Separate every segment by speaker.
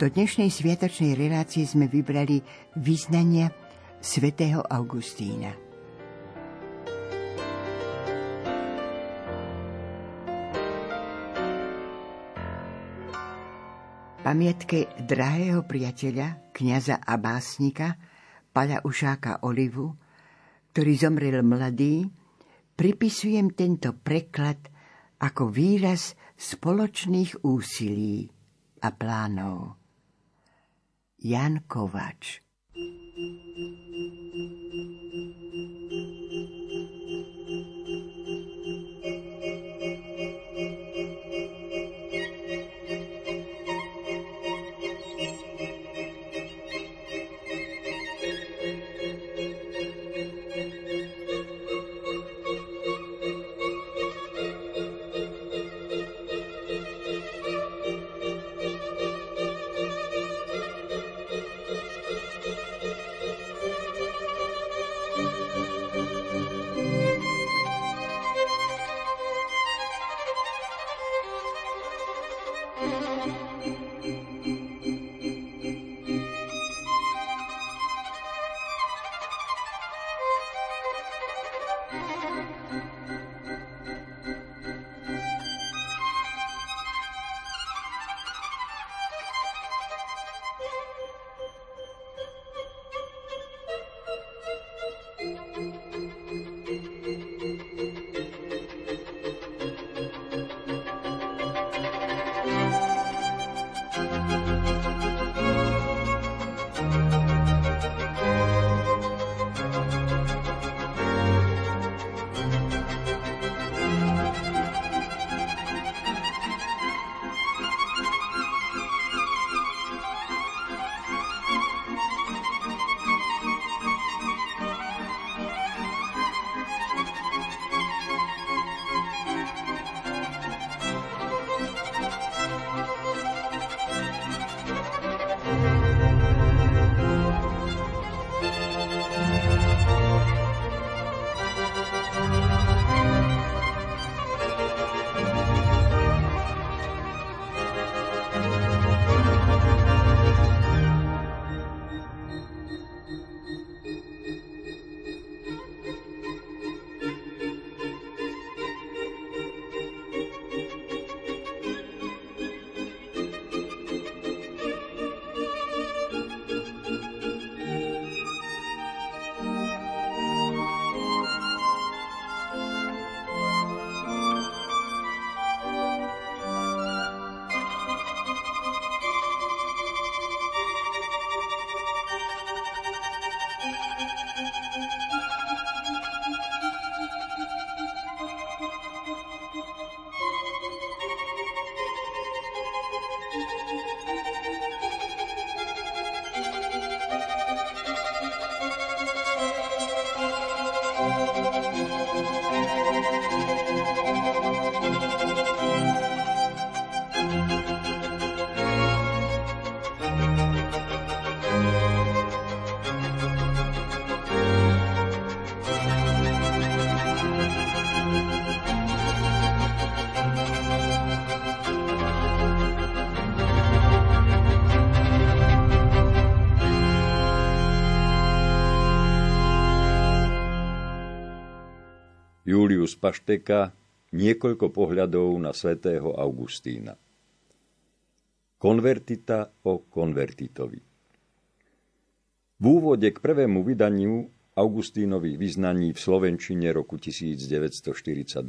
Speaker 1: Do dnešnej sviatočnej relácie sme vybrali význania svätého Augustína. Pamiatke drahého priateľa, kniaza a básnika, Paľa Ušáka Olivu, ktorý zomrel mladý, pripisujem tento preklad ako výraz spoločných úsilí a plánov. Jan
Speaker 2: Julius Pašteka niekoľko pohľadov na svätého Augustína. Konvertita o konvertitovi. V úvode k prvému vydaniu Augustínových vyznaní v Slovenčine roku 1942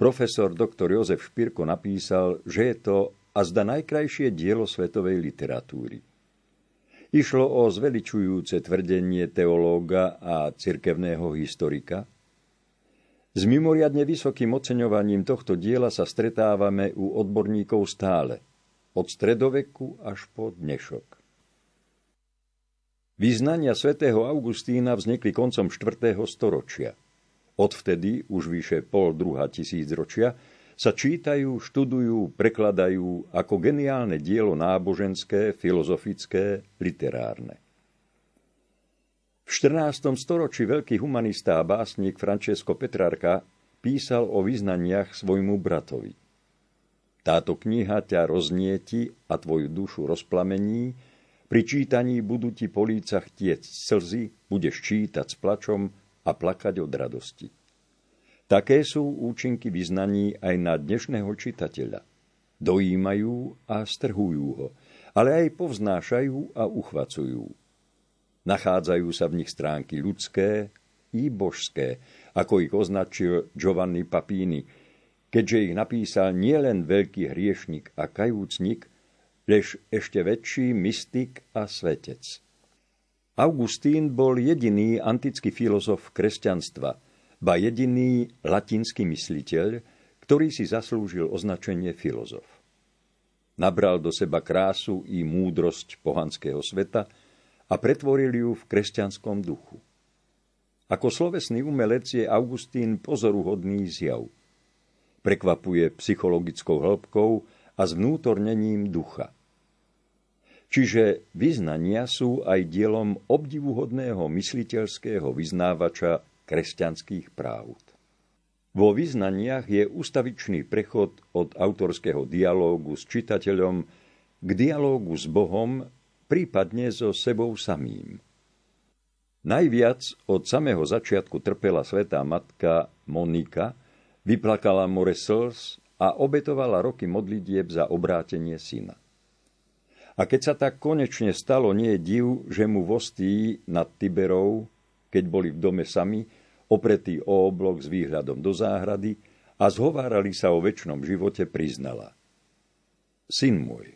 Speaker 2: profesor dr. Jozef Špirko napísal, že je to a zda najkrajšie dielo svetovej literatúry. Išlo o zveličujúce tvrdenie teológa a cirkevného historika – s mimoriadne vysokým oceňovaním tohto diela sa stretávame u odborníkov stále, od stredoveku až po dnešok. Význania svätého Augustína vznikli koncom 4. storočia. Odvtedy, už vyše pol druhá tisícročia, sa čítajú, študujú, prekladajú ako geniálne dielo náboženské, filozofické, literárne. V 14. storočí veľký humanista a básnik Francesco Petrarca písal o vyznaniach svojmu bratovi. Táto kniha ťa roznieti a tvoju dušu rozplamení, pri čítaní budú ti po lícach tiec slzy, budeš čítať s plačom a plakať od radosti. Také sú účinky vyznaní aj na dnešného čitateľa. Dojímajú a strhujú ho, ale aj povznášajú a uchvacujú. Nachádzajú sa v nich stránky ľudské i božské, ako ich označil Giovanni Papini, keďže ich napísal nielen veľký hriešnik a kajúcnik, lež ešte väčší mystik a svetec. Augustín bol jediný antický filozof kresťanstva, ba jediný latinský mysliteľ, ktorý si zaslúžil označenie filozof. Nabral do seba krásu i múdrosť pohanského sveta a pretvoril ju v kresťanskom duchu. Ako slovesný umelec je Augustín pozoruhodný zjav. Prekvapuje psychologickou hĺbkou a zvnútornením ducha. Čiže vyznania sú aj dielom obdivuhodného mysliteľského vyznávača kresťanských právd. Vo vyznaniach je ustavičný prechod od autorského dialógu s čitateľom k dialógu s Bohom, prípadne so sebou samým. Najviac od samého začiatku trpela svetá matka Monika, vyplakala more slz a obetovala roky modlitieb za obrátenie syna. A keď sa tak konečne stalo, nie je div, že mu vostí nad Tiberou, keď boli v dome sami, opretý o oblok s výhľadom do záhrady a zhovárali sa o väčšnom živote, priznala. Syn môj,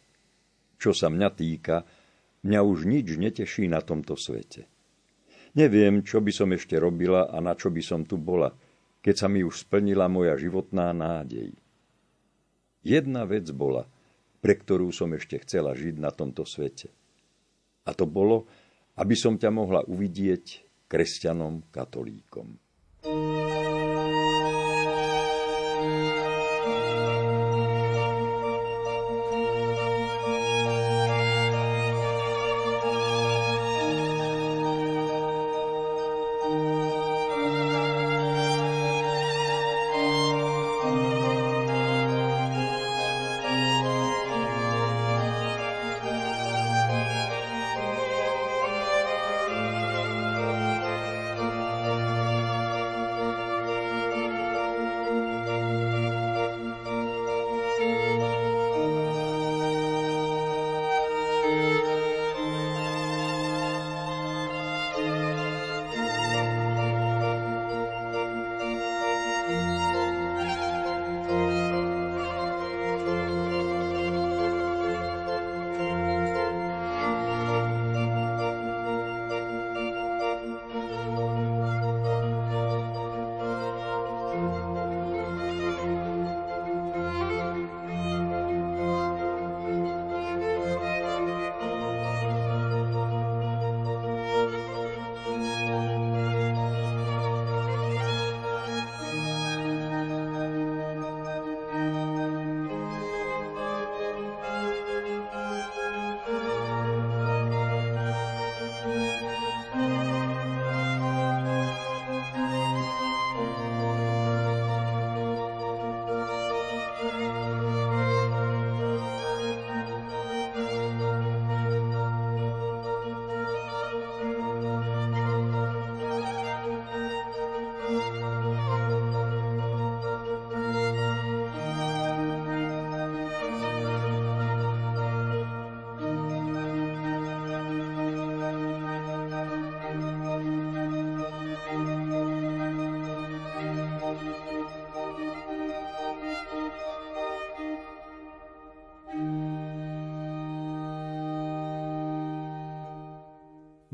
Speaker 2: čo sa mňa týka, mňa už nič neteší na tomto svete. Neviem, čo by som ešte robila a na čo by som tu bola, keď sa mi už splnila moja životná nádej. Jedna vec bola – pre ktorú som ešte chcela žiť na tomto svete. A to bolo, aby som ťa mohla uvidieť kresťanom katolíkom.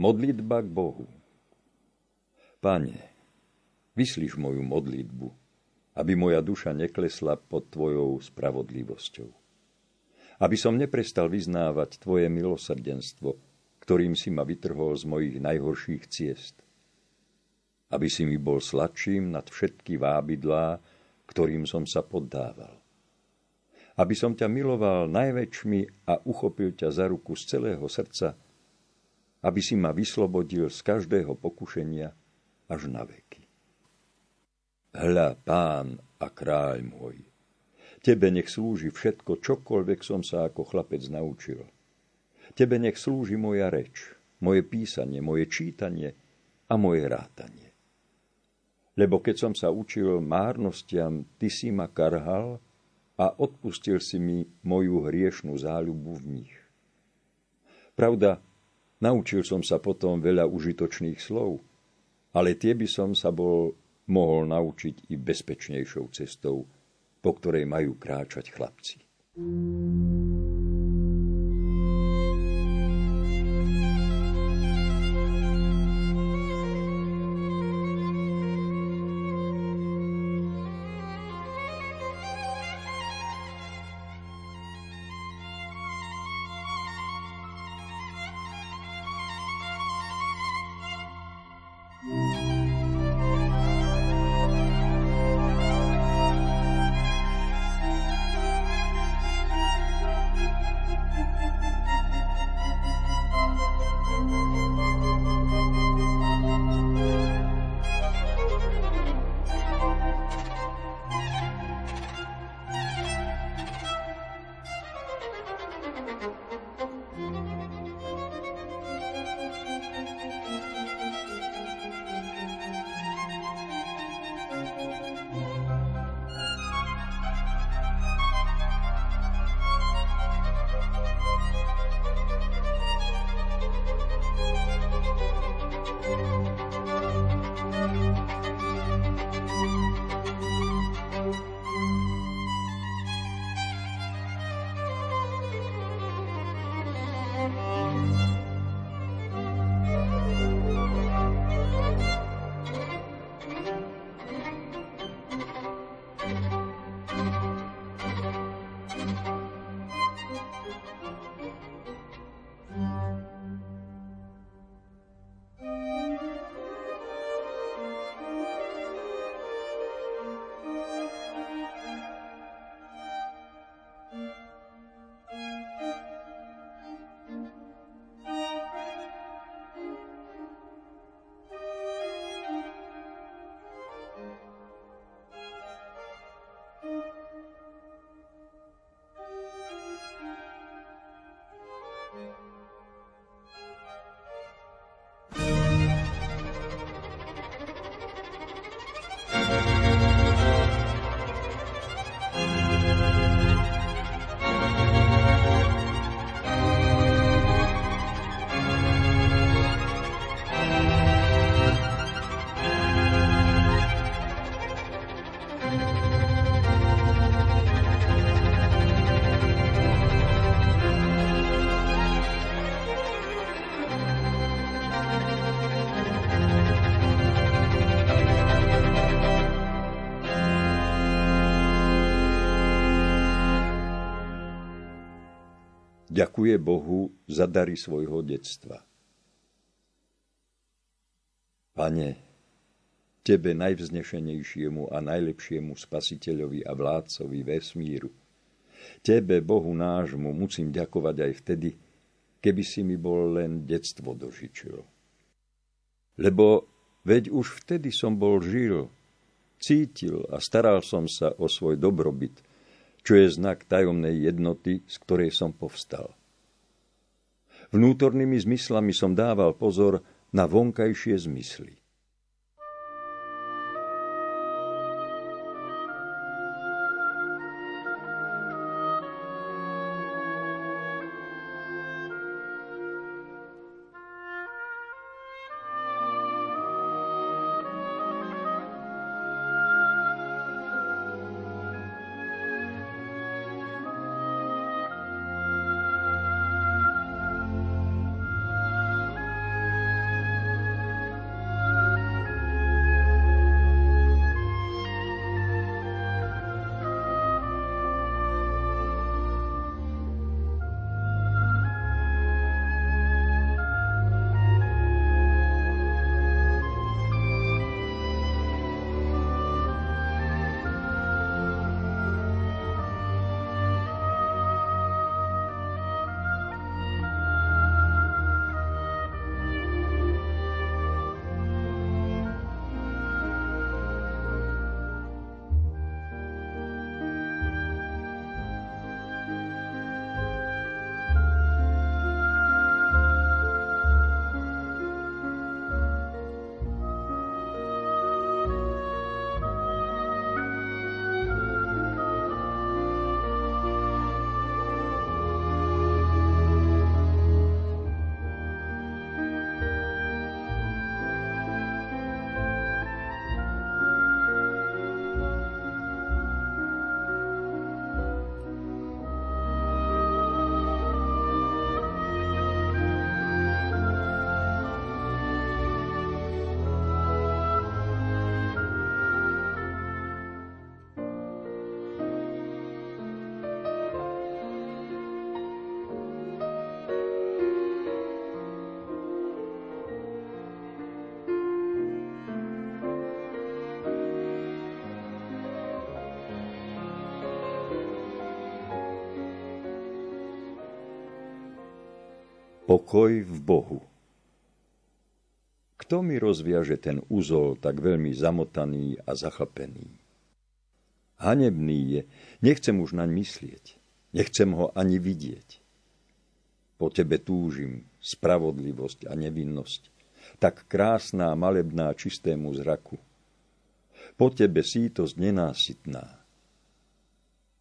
Speaker 2: Modlitba k Bohu Pane, vyslíš moju modlitbu, aby moja duša neklesla pod Tvojou spravodlivosťou. Aby som neprestal vyznávať Tvoje milosrdenstvo, ktorým si ma vytrhol z mojich najhorších ciest. Aby si mi bol sladším nad všetky vábidlá, ktorým som sa poddával. Aby som ťa miloval najväčšmi a uchopil ťa za ruku z celého srdca, aby si ma vyslobodil z každého pokušenia až na veky. Hľa, pán a kráľ môj, Tebe nech slúži všetko, čokoľvek som sa ako chlapec naučil. Tebe nech slúži moja reč, moje písanie, moje čítanie a moje rátanie. Lebo keď som sa učil márnostiam, ty si ma karhal a odpustil si mi moju hriešnú záľubu v nich. Pravda, naučil som sa potom veľa užitočných slov, ale tie by som sa bol mohol naučiť i bezpečnejšou cestou, po ktorej majú kráčať chlapci. thank you Ďakuje Bohu za dary svojho detstva. Pane, Tebe najvznešenejšiemu a najlepšiemu spasiteľovi a vládcovi vesmíru, Tebe, Bohu nášmu, musím ďakovať aj vtedy, keby si mi bol len detstvo dožičil. Lebo veď už vtedy som bol žil, cítil a staral som sa o svoj dobrobyt – čo je znak tajomnej jednoty, z ktorej som povstal. Vnútornými zmyslami som dával pozor na vonkajšie zmysly. Pokoj v Bohu. Kto mi rozviaže ten úzol tak veľmi zamotaný a zachlpený? Hanebný je, nechcem už naň myslieť, nechcem ho ani vidieť. Po tebe túžim, spravodlivosť a nevinnosť, tak krásná, malebná, čistému zraku. Po tebe sítosť nenásytná.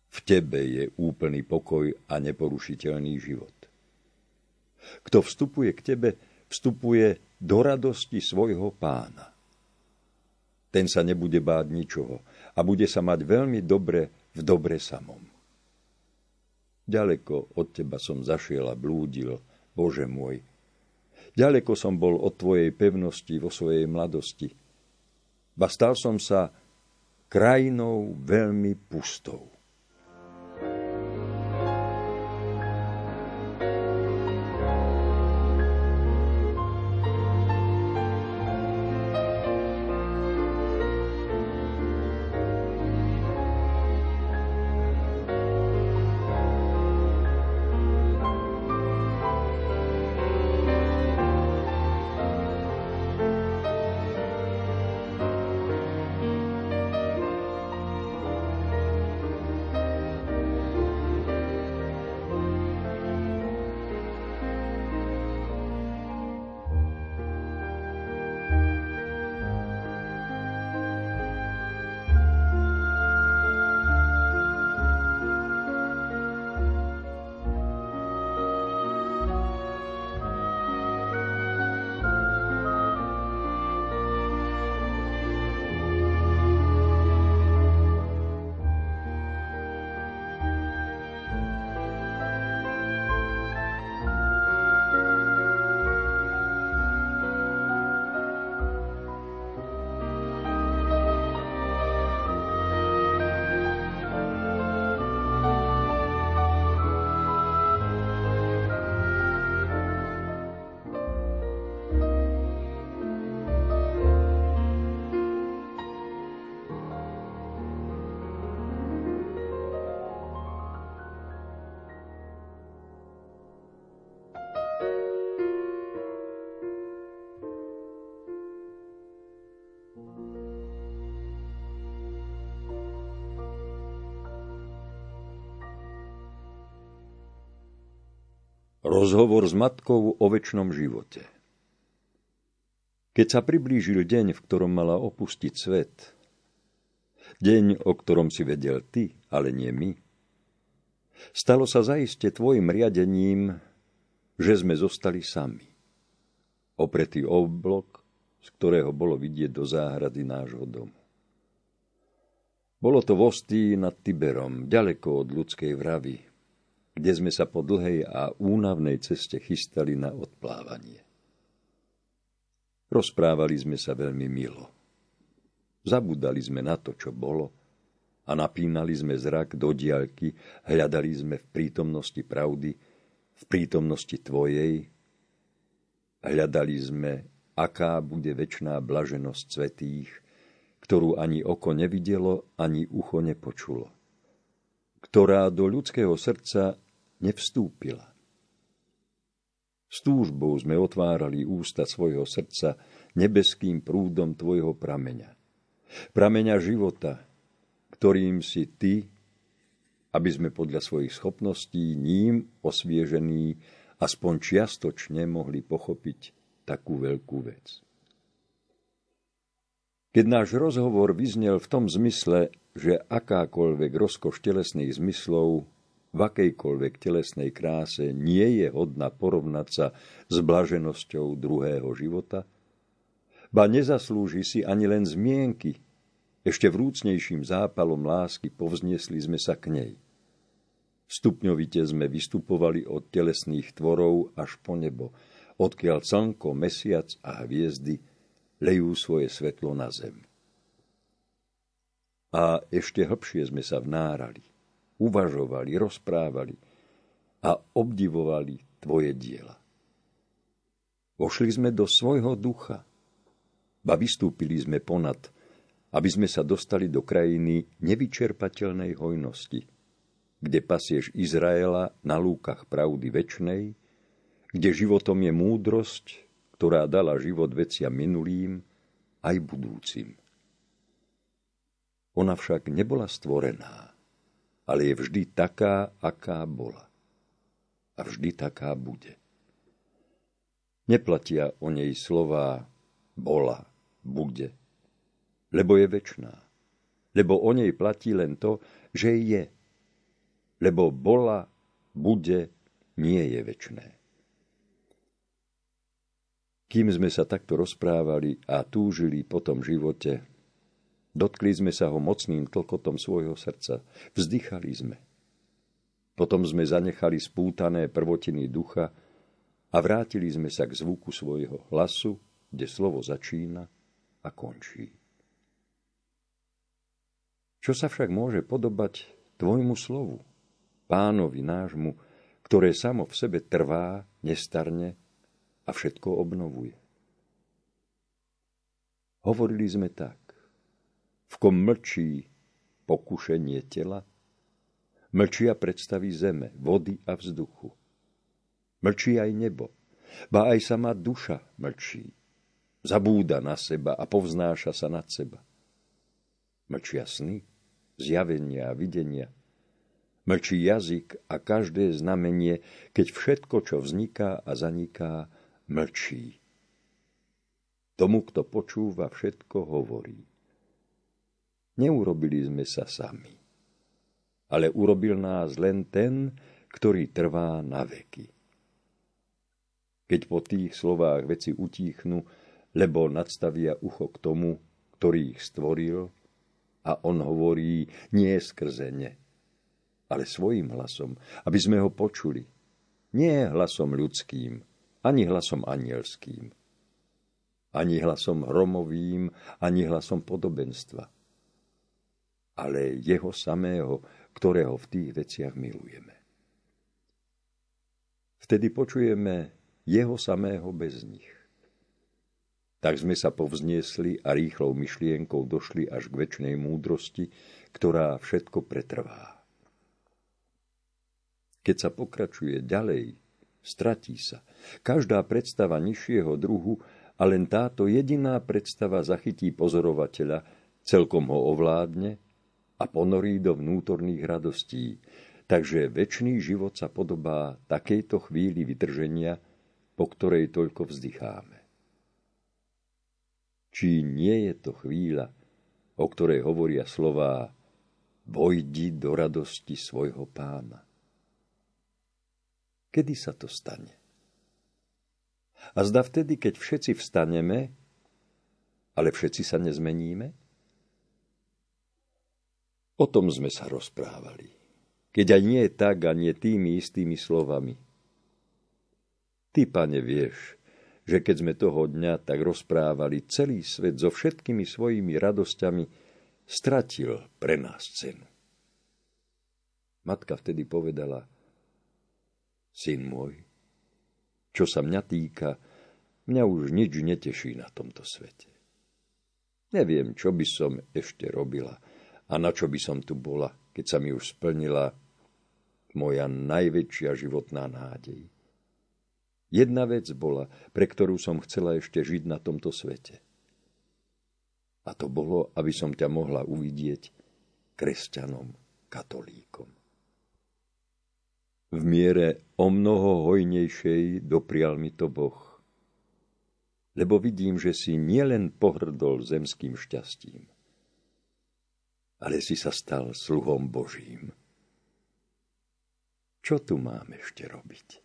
Speaker 2: V tebe je úplný pokoj a neporušiteľný život. Kto vstupuje k tebe, vstupuje do radosti svojho pána. Ten sa nebude báť ničoho a bude sa mať veľmi dobre v dobre samom. Ďaleko od teba som zašiel a blúdil, Bože môj. Ďaleko som bol od tvojej pevnosti vo svojej mladosti. Ba stal som sa krajinou veľmi pustou. Rozhovor s matkou o väčšnom živote. Keď sa priblížil deň, v ktorom mala opustiť svet, deň, o ktorom si vedel ty, ale nie my, stalo sa zaiste tvojim riadením, že sme zostali sami. Opretý oblok, z ktorého bolo vidieť do záhrady nášho domu. Bolo to vostý nad Tiberom, ďaleko od ľudskej vravy, kde sme sa po dlhej a únavnej ceste chystali na odplávanie. Rozprávali sme sa veľmi milo. Zabudali sme na to, čo bolo a napínali sme zrak do diaľky, hľadali sme v prítomnosti pravdy, v prítomnosti Tvojej, hľadali sme, aká bude väčšiná blaženosť svetých, ktorú ani oko nevidelo, ani ucho nepočulo ktorá do ľudského srdca nevstúpila. S túžbou sme otvárali ústa svojho srdca nebeským prúdom tvojho prameňa. Prameňa života, ktorým si ty, aby sme podľa svojich schopností ním osviežení aspoň čiastočne mohli pochopiť takú veľkú vec. Keď náš rozhovor vyznel v tom zmysle, že akákoľvek rozkoš telesných zmyslov v akejkoľvek telesnej kráse nie je hodná porovnať sa s blaženosťou druhého života? Ba nezaslúži si ani len zmienky. Ešte vrúcnejším zápalom lásky povzniesli sme sa k nej. Stupňovite sme vystupovali od telesných tvorov až po nebo, odkiaľ slnko, mesiac a hviezdy lejú svoje svetlo na zem. A ešte hlbšie sme sa vnárali uvažovali, rozprávali a obdivovali tvoje diela. Vošli sme do svojho ducha, ba vystúpili sme ponad, aby sme sa dostali do krajiny nevyčerpateľnej hojnosti, kde pasieš Izraela na lúkach pravdy väčnej, kde životom je múdrosť, ktorá dala život veciam minulým aj budúcim. Ona však nebola stvorená, ale je vždy taká, aká bola. A vždy taká bude. Neplatia o nej slová bola, bude, lebo je väčná. Lebo o nej platí len to, že je. Lebo bola, bude, nie je väčné. Kým sme sa takto rozprávali a túžili po tom živote, dotkli sme sa ho mocným tlkotom svojho srdca, vzdychali sme. Potom sme zanechali spútané prvotiny ducha a vrátili sme sa k zvuku svojho hlasu, kde slovo začína a končí. Čo sa však môže podobať tvojmu slovu, pánovi nášmu, ktoré samo v sebe trvá, nestarne a všetko obnovuje. Hovorili sme tak. V kom mlčí pokušenie tela, mlčia predstavy zeme, vody a vzduchu. Mlčí aj nebo, ba aj sama duša mlčí. Zabúda na seba a povznáša sa nad seba. Mlčia sny, zjavenia a videnia. Mlčí jazyk a každé znamenie, keď všetko, čo vzniká a zaniká, mlčí. Tomu, kto počúva, všetko hovorí. Neurobili sme sa sami, ale urobil nás len ten, ktorý trvá na veky. Keď po tých slovách veci utíchnu, lebo nadstavia ucho k tomu, ktorý ich stvoril, a on hovorí nie skrze ne, ale svojim hlasom, aby sme ho počuli. Nie hlasom ľudským, ani hlasom anielským, ani hlasom hromovým, ani hlasom podobenstva, ale jeho samého, ktorého v tých veciach milujeme. Vtedy počujeme jeho samého bez nich. Tak sme sa povzniesli a rýchlou myšlienkou došli až k väčšnej múdrosti, ktorá všetko pretrvá. Keď sa pokračuje ďalej, stratí sa. Každá predstava nižšieho druhu a len táto jediná predstava zachytí pozorovateľa, celkom ho ovládne a ponorí do vnútorných radostí. Takže väčší život sa podobá takejto chvíli vydrženia, po ktorej toľko vzdycháme. Či nie je to chvíľa, o ktorej hovoria slová Vojdi do radosti svojho pána. Kedy sa to stane? A zda vtedy, keď všetci vstaneme, ale všetci sa nezmeníme? O tom sme sa rozprávali. Keď aj nie tak a nie tými istými slovami. Ty, pane, vieš, že keď sme toho dňa tak rozprávali, celý svet so všetkými svojimi radosťami stratil pre nás cenu. Matka vtedy povedala – syn môj. Čo sa mňa týka, mňa už nič neteší na tomto svete. Neviem, čo by som ešte robila a na čo by som tu bola, keď sa mi už splnila moja najväčšia životná nádej. Jedna vec bola, pre ktorú som chcela ešte žiť na tomto svete. A to bolo, aby som ťa mohla uvidieť kresťanom, katolíkom v miere o mnoho hojnejšej doprial mi to Boh. Lebo vidím, že si nielen pohrdol zemským šťastím, ale si sa stal sluhom Božím. Čo tu máme ešte robiť?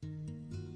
Speaker 2: thank you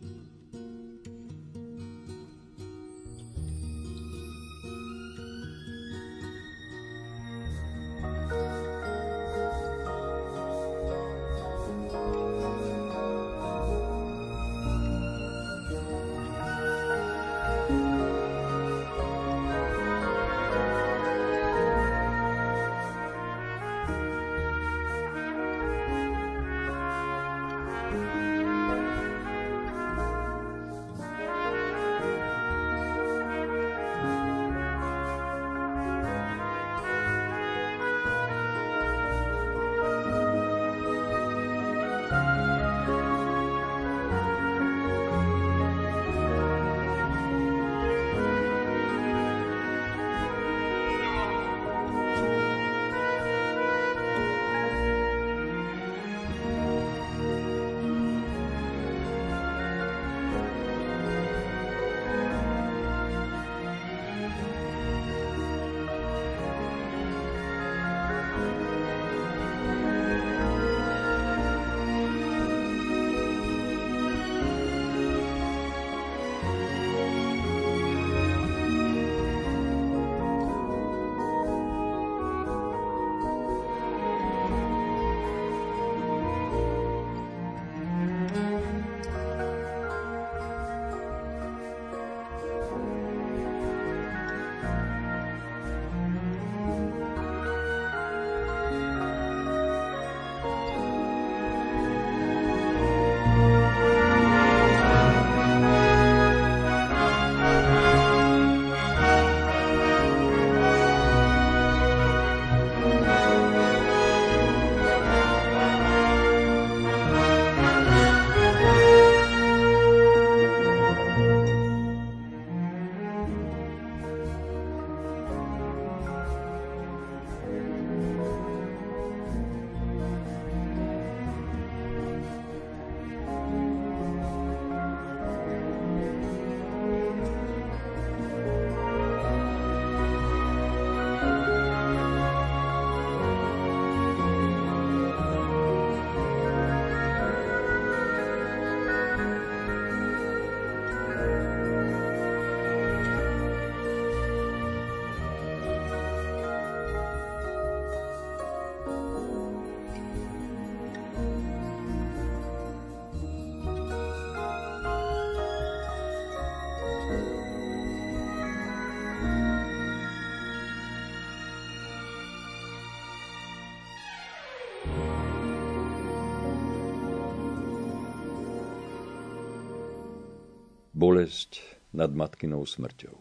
Speaker 2: bolesť nad matkinou smrťou.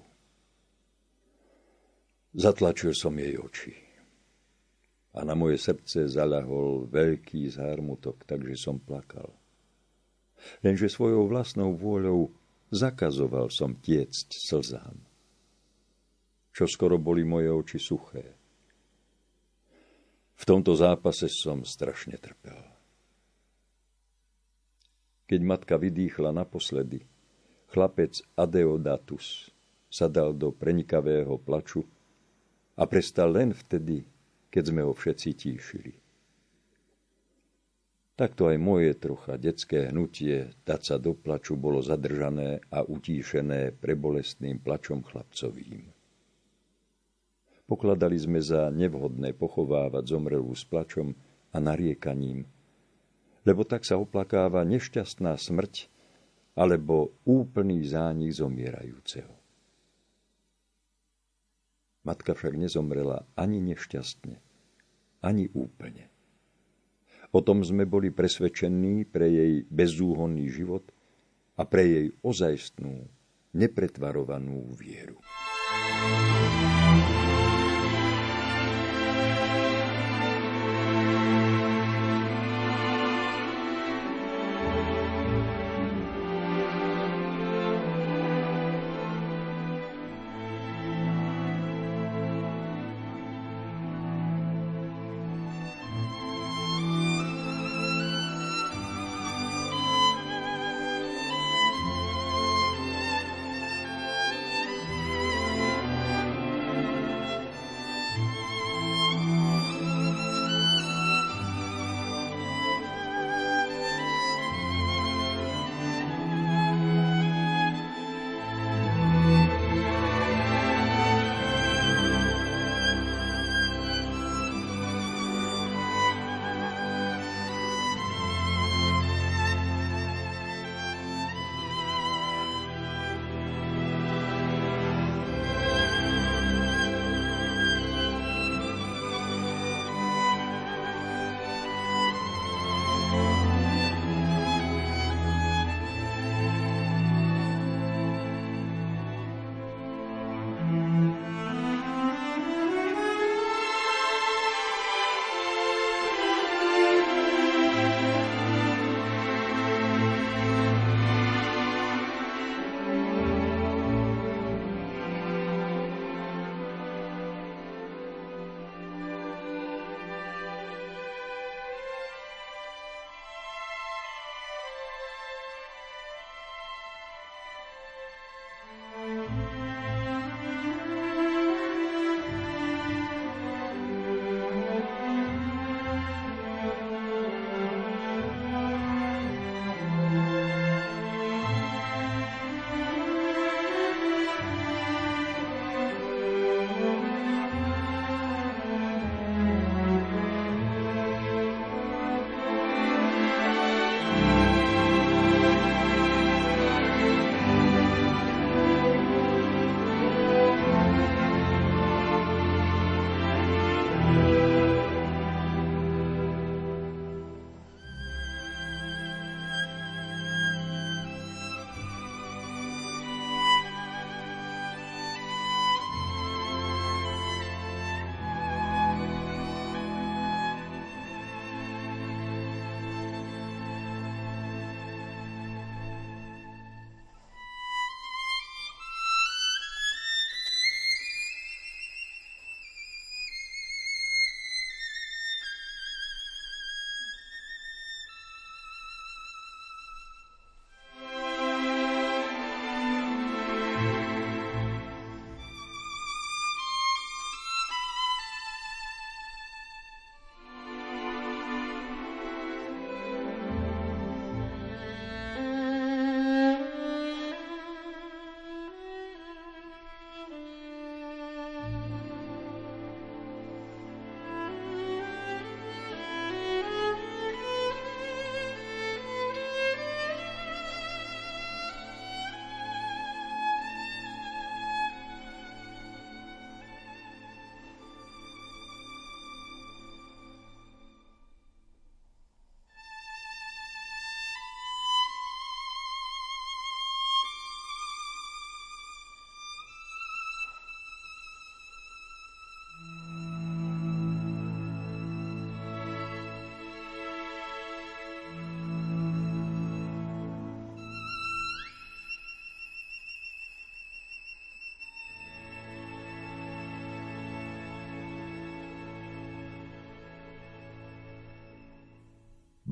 Speaker 2: Zatlačil som jej oči a na moje srdce zaľahol veľký zármutok, takže som plakal. Lenže svojou vlastnou vôľou zakazoval som tiecť slzám. Čo skoro boli moje oči suché. V tomto zápase som strašne trpel. Keď matka vydýchla naposledy, chlapec Adeodatus sa dal do prenikavého plaču a prestal len vtedy, keď sme ho všetci tíšili. Takto aj moje trocha detské hnutie dať sa do plaču bolo zadržané a utíšené prebolestným plačom chlapcovým. Pokladali sme za nevhodné pochovávať zomrelú s plačom a nariekaním, lebo tak sa oplakáva nešťastná smrť alebo úplný zánik zomierajúceho. Matka však nezomrela ani nešťastne, ani úplne. O tom sme boli presvedčení pre jej bezúhonný život a pre jej ozajstnú, nepretvarovanú vieru.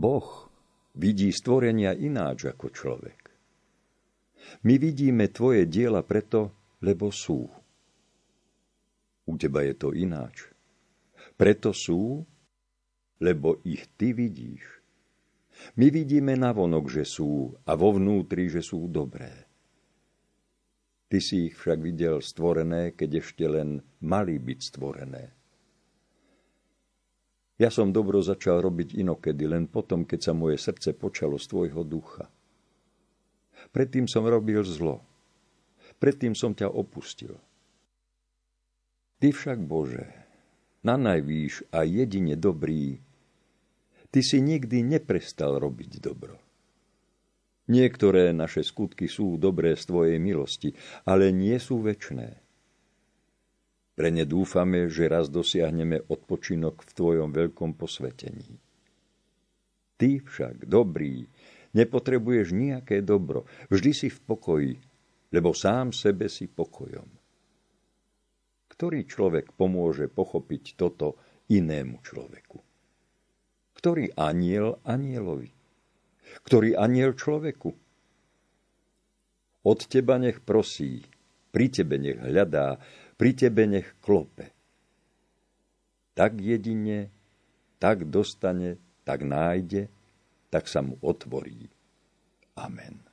Speaker 2: Boh vidí stvorenia ináč ako človek. My vidíme tvoje diela preto, lebo sú. U teba je to ináč. Preto sú, lebo ich ty vidíš. My vidíme navonok, že sú a vo vnútri, že sú dobré. Ty si ich však videl stvorené, keď ešte len mali byť stvorené. Ja som dobro začal robiť inokedy, len potom, keď sa moje srdce počalo z tvojho ducha. Predtým som robil zlo. Predtým som ťa opustil. Ty však, Bože, na najvýš a jedine dobrý, Ty si nikdy neprestal robiť dobro. Niektoré naše skutky sú dobré z Tvojej milosti, ale nie sú väčné. Pre dúfame, že raz dosiahneme odpočinok v Tvojom veľkom posvetení. Ty však, dobrý, nepotrebuješ nejaké dobro, vždy si v pokoji, lebo sám sebe si pokojom. Ktorý človek pomôže pochopiť toto inému človeku? Ktorý aniel anielovi? Ktorý aniel človeku? Od teba nech prosí, pri tebe nech hľadá, pri tebe nech klope. Tak jedine, tak dostane, tak nájde, tak sa mu otvorí. Amen.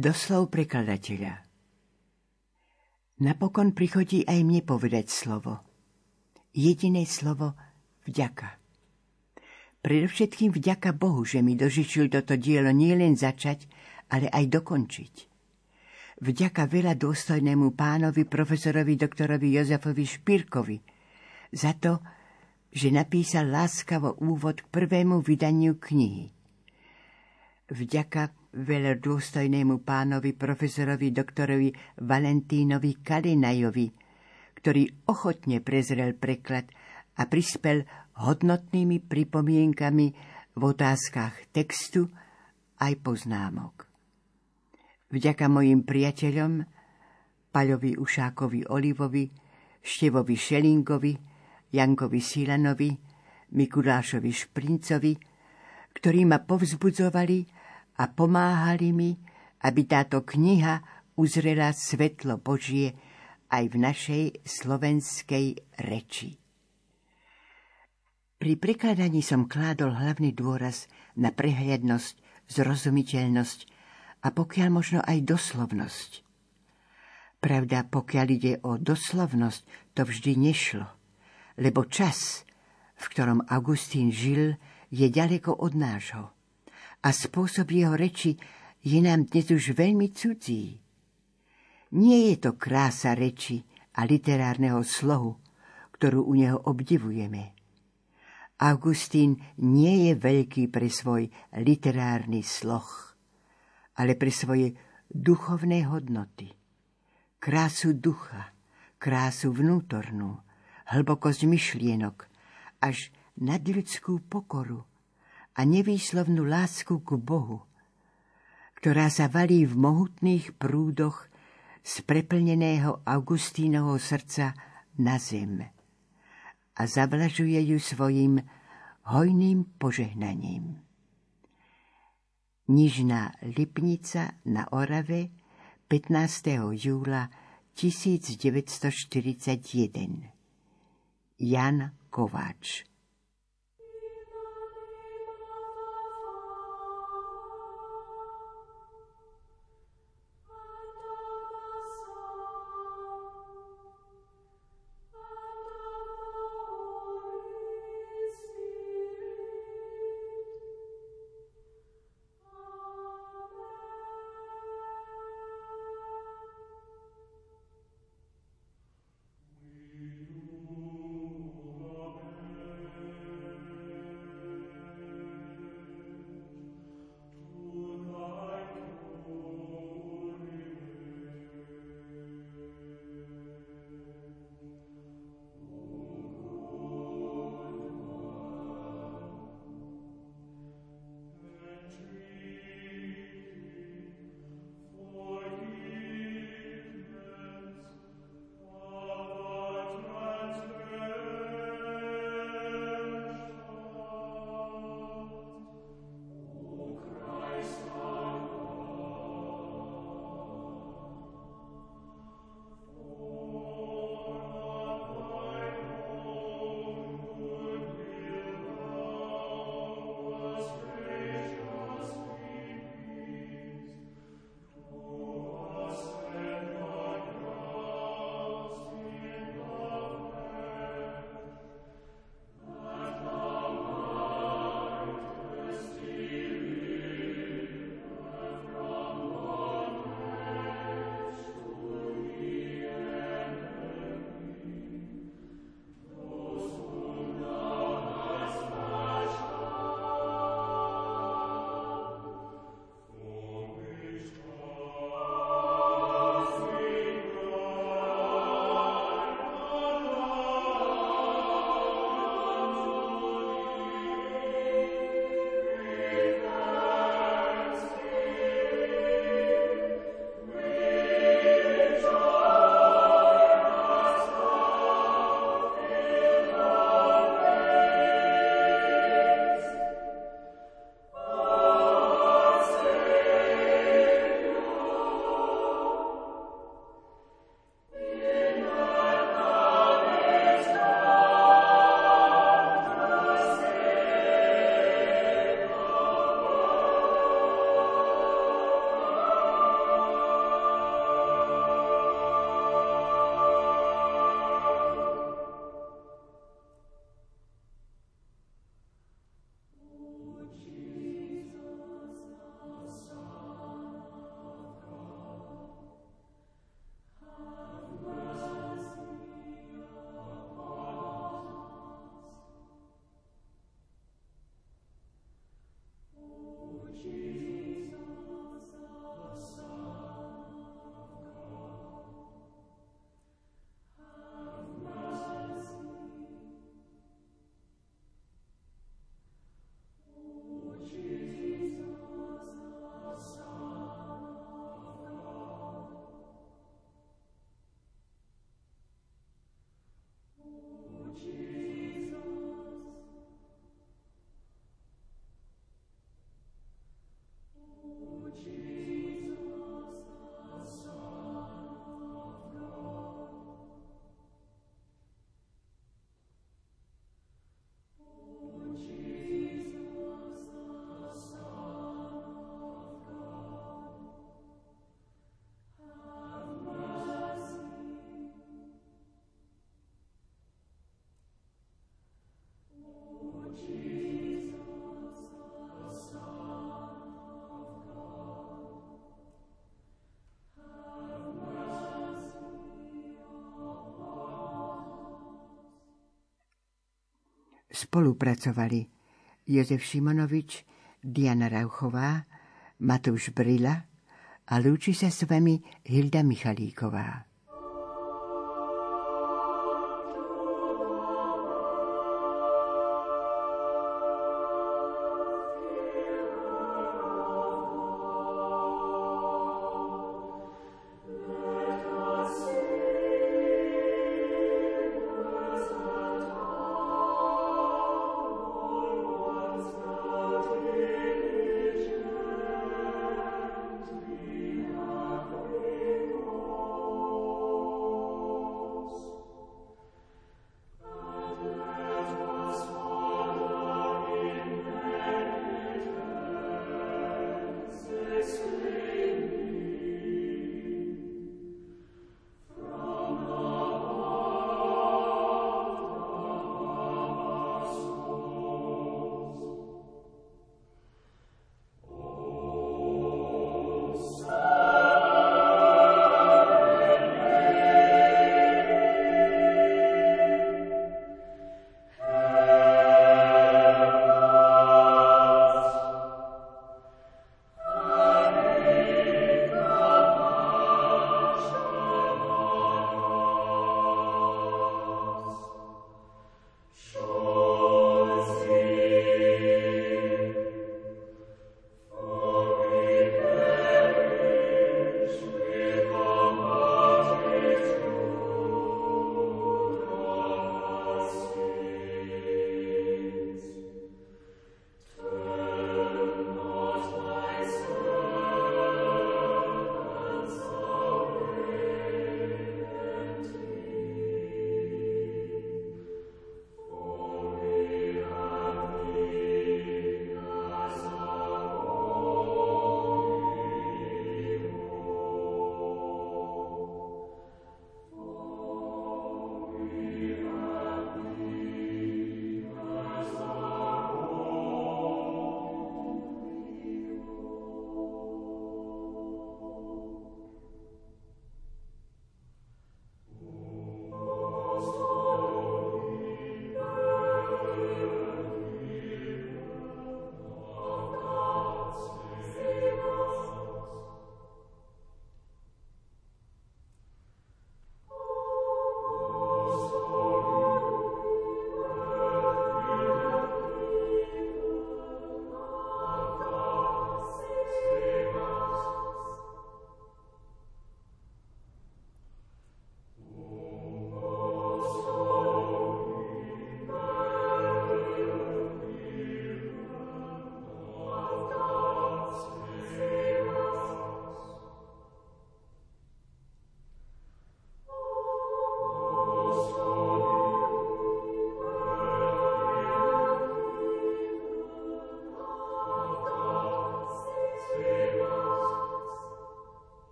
Speaker 1: Doslov prekladateľa. Napokon prichodí aj mne povedať slovo. Jediné slovo vďaka. Predovšetkým vďaka Bohu, že mi dožičil toto dielo nielen začať, ale aj dokončiť. Vďaka veľa dôstojnému pánovi, profesorovi doktorovi Jozefovi Špírkovi za to, že napísal láskavo úvod k prvému vydaniu knihy. Vďaka veľa dôstojnému pánovi profesorovi doktorovi Valentínovi Kalinajovi, ktorý ochotne prezrel preklad a prispel hodnotnými pripomienkami v otázkach textu aj poznámok. Vďaka mojim priateľom, Paľovi Ušákovi Olivovi, Števovi Šelingovi, Jankovi Silanovi, Mikulášovi Šprincovi, ktorí ma povzbudzovali a pomáhali mi, aby táto kniha uzrela svetlo Božie aj v našej slovenskej reči. Pri prekladaní som kládol hlavný dôraz na prehľadnosť, zrozumiteľnosť a pokiaľ možno aj doslovnosť. Pravda, pokiaľ ide o doslovnosť, to vždy nešlo, lebo čas, v ktorom Augustín žil, je ďaleko od nášho a spôsob jeho reči je nám dnes už veľmi cudzí. Nie je to krása reči a literárneho slohu, ktorú u neho obdivujeme. Augustín nie je veľký pre svoj literárny sloh, ale pre svoje duchovné hodnoty. Krásu ducha, krásu vnútornú, hlbokosť myšlienok, až nadľudskú pokoru, a nevýslovnú lásku k Bohu, ktorá sa valí v mohutných prúdoch z preplneného Augustínovho srdca na zem a zavlažuje ju svojim hojným požehnaním. Nižná Lipnica na Orave 15. júla 1941 Jan Kováč spolupracovali Jozef Šimonovič, Diana Rauchová, Matúš Brila a lúči sa s vami Hilda Michalíková.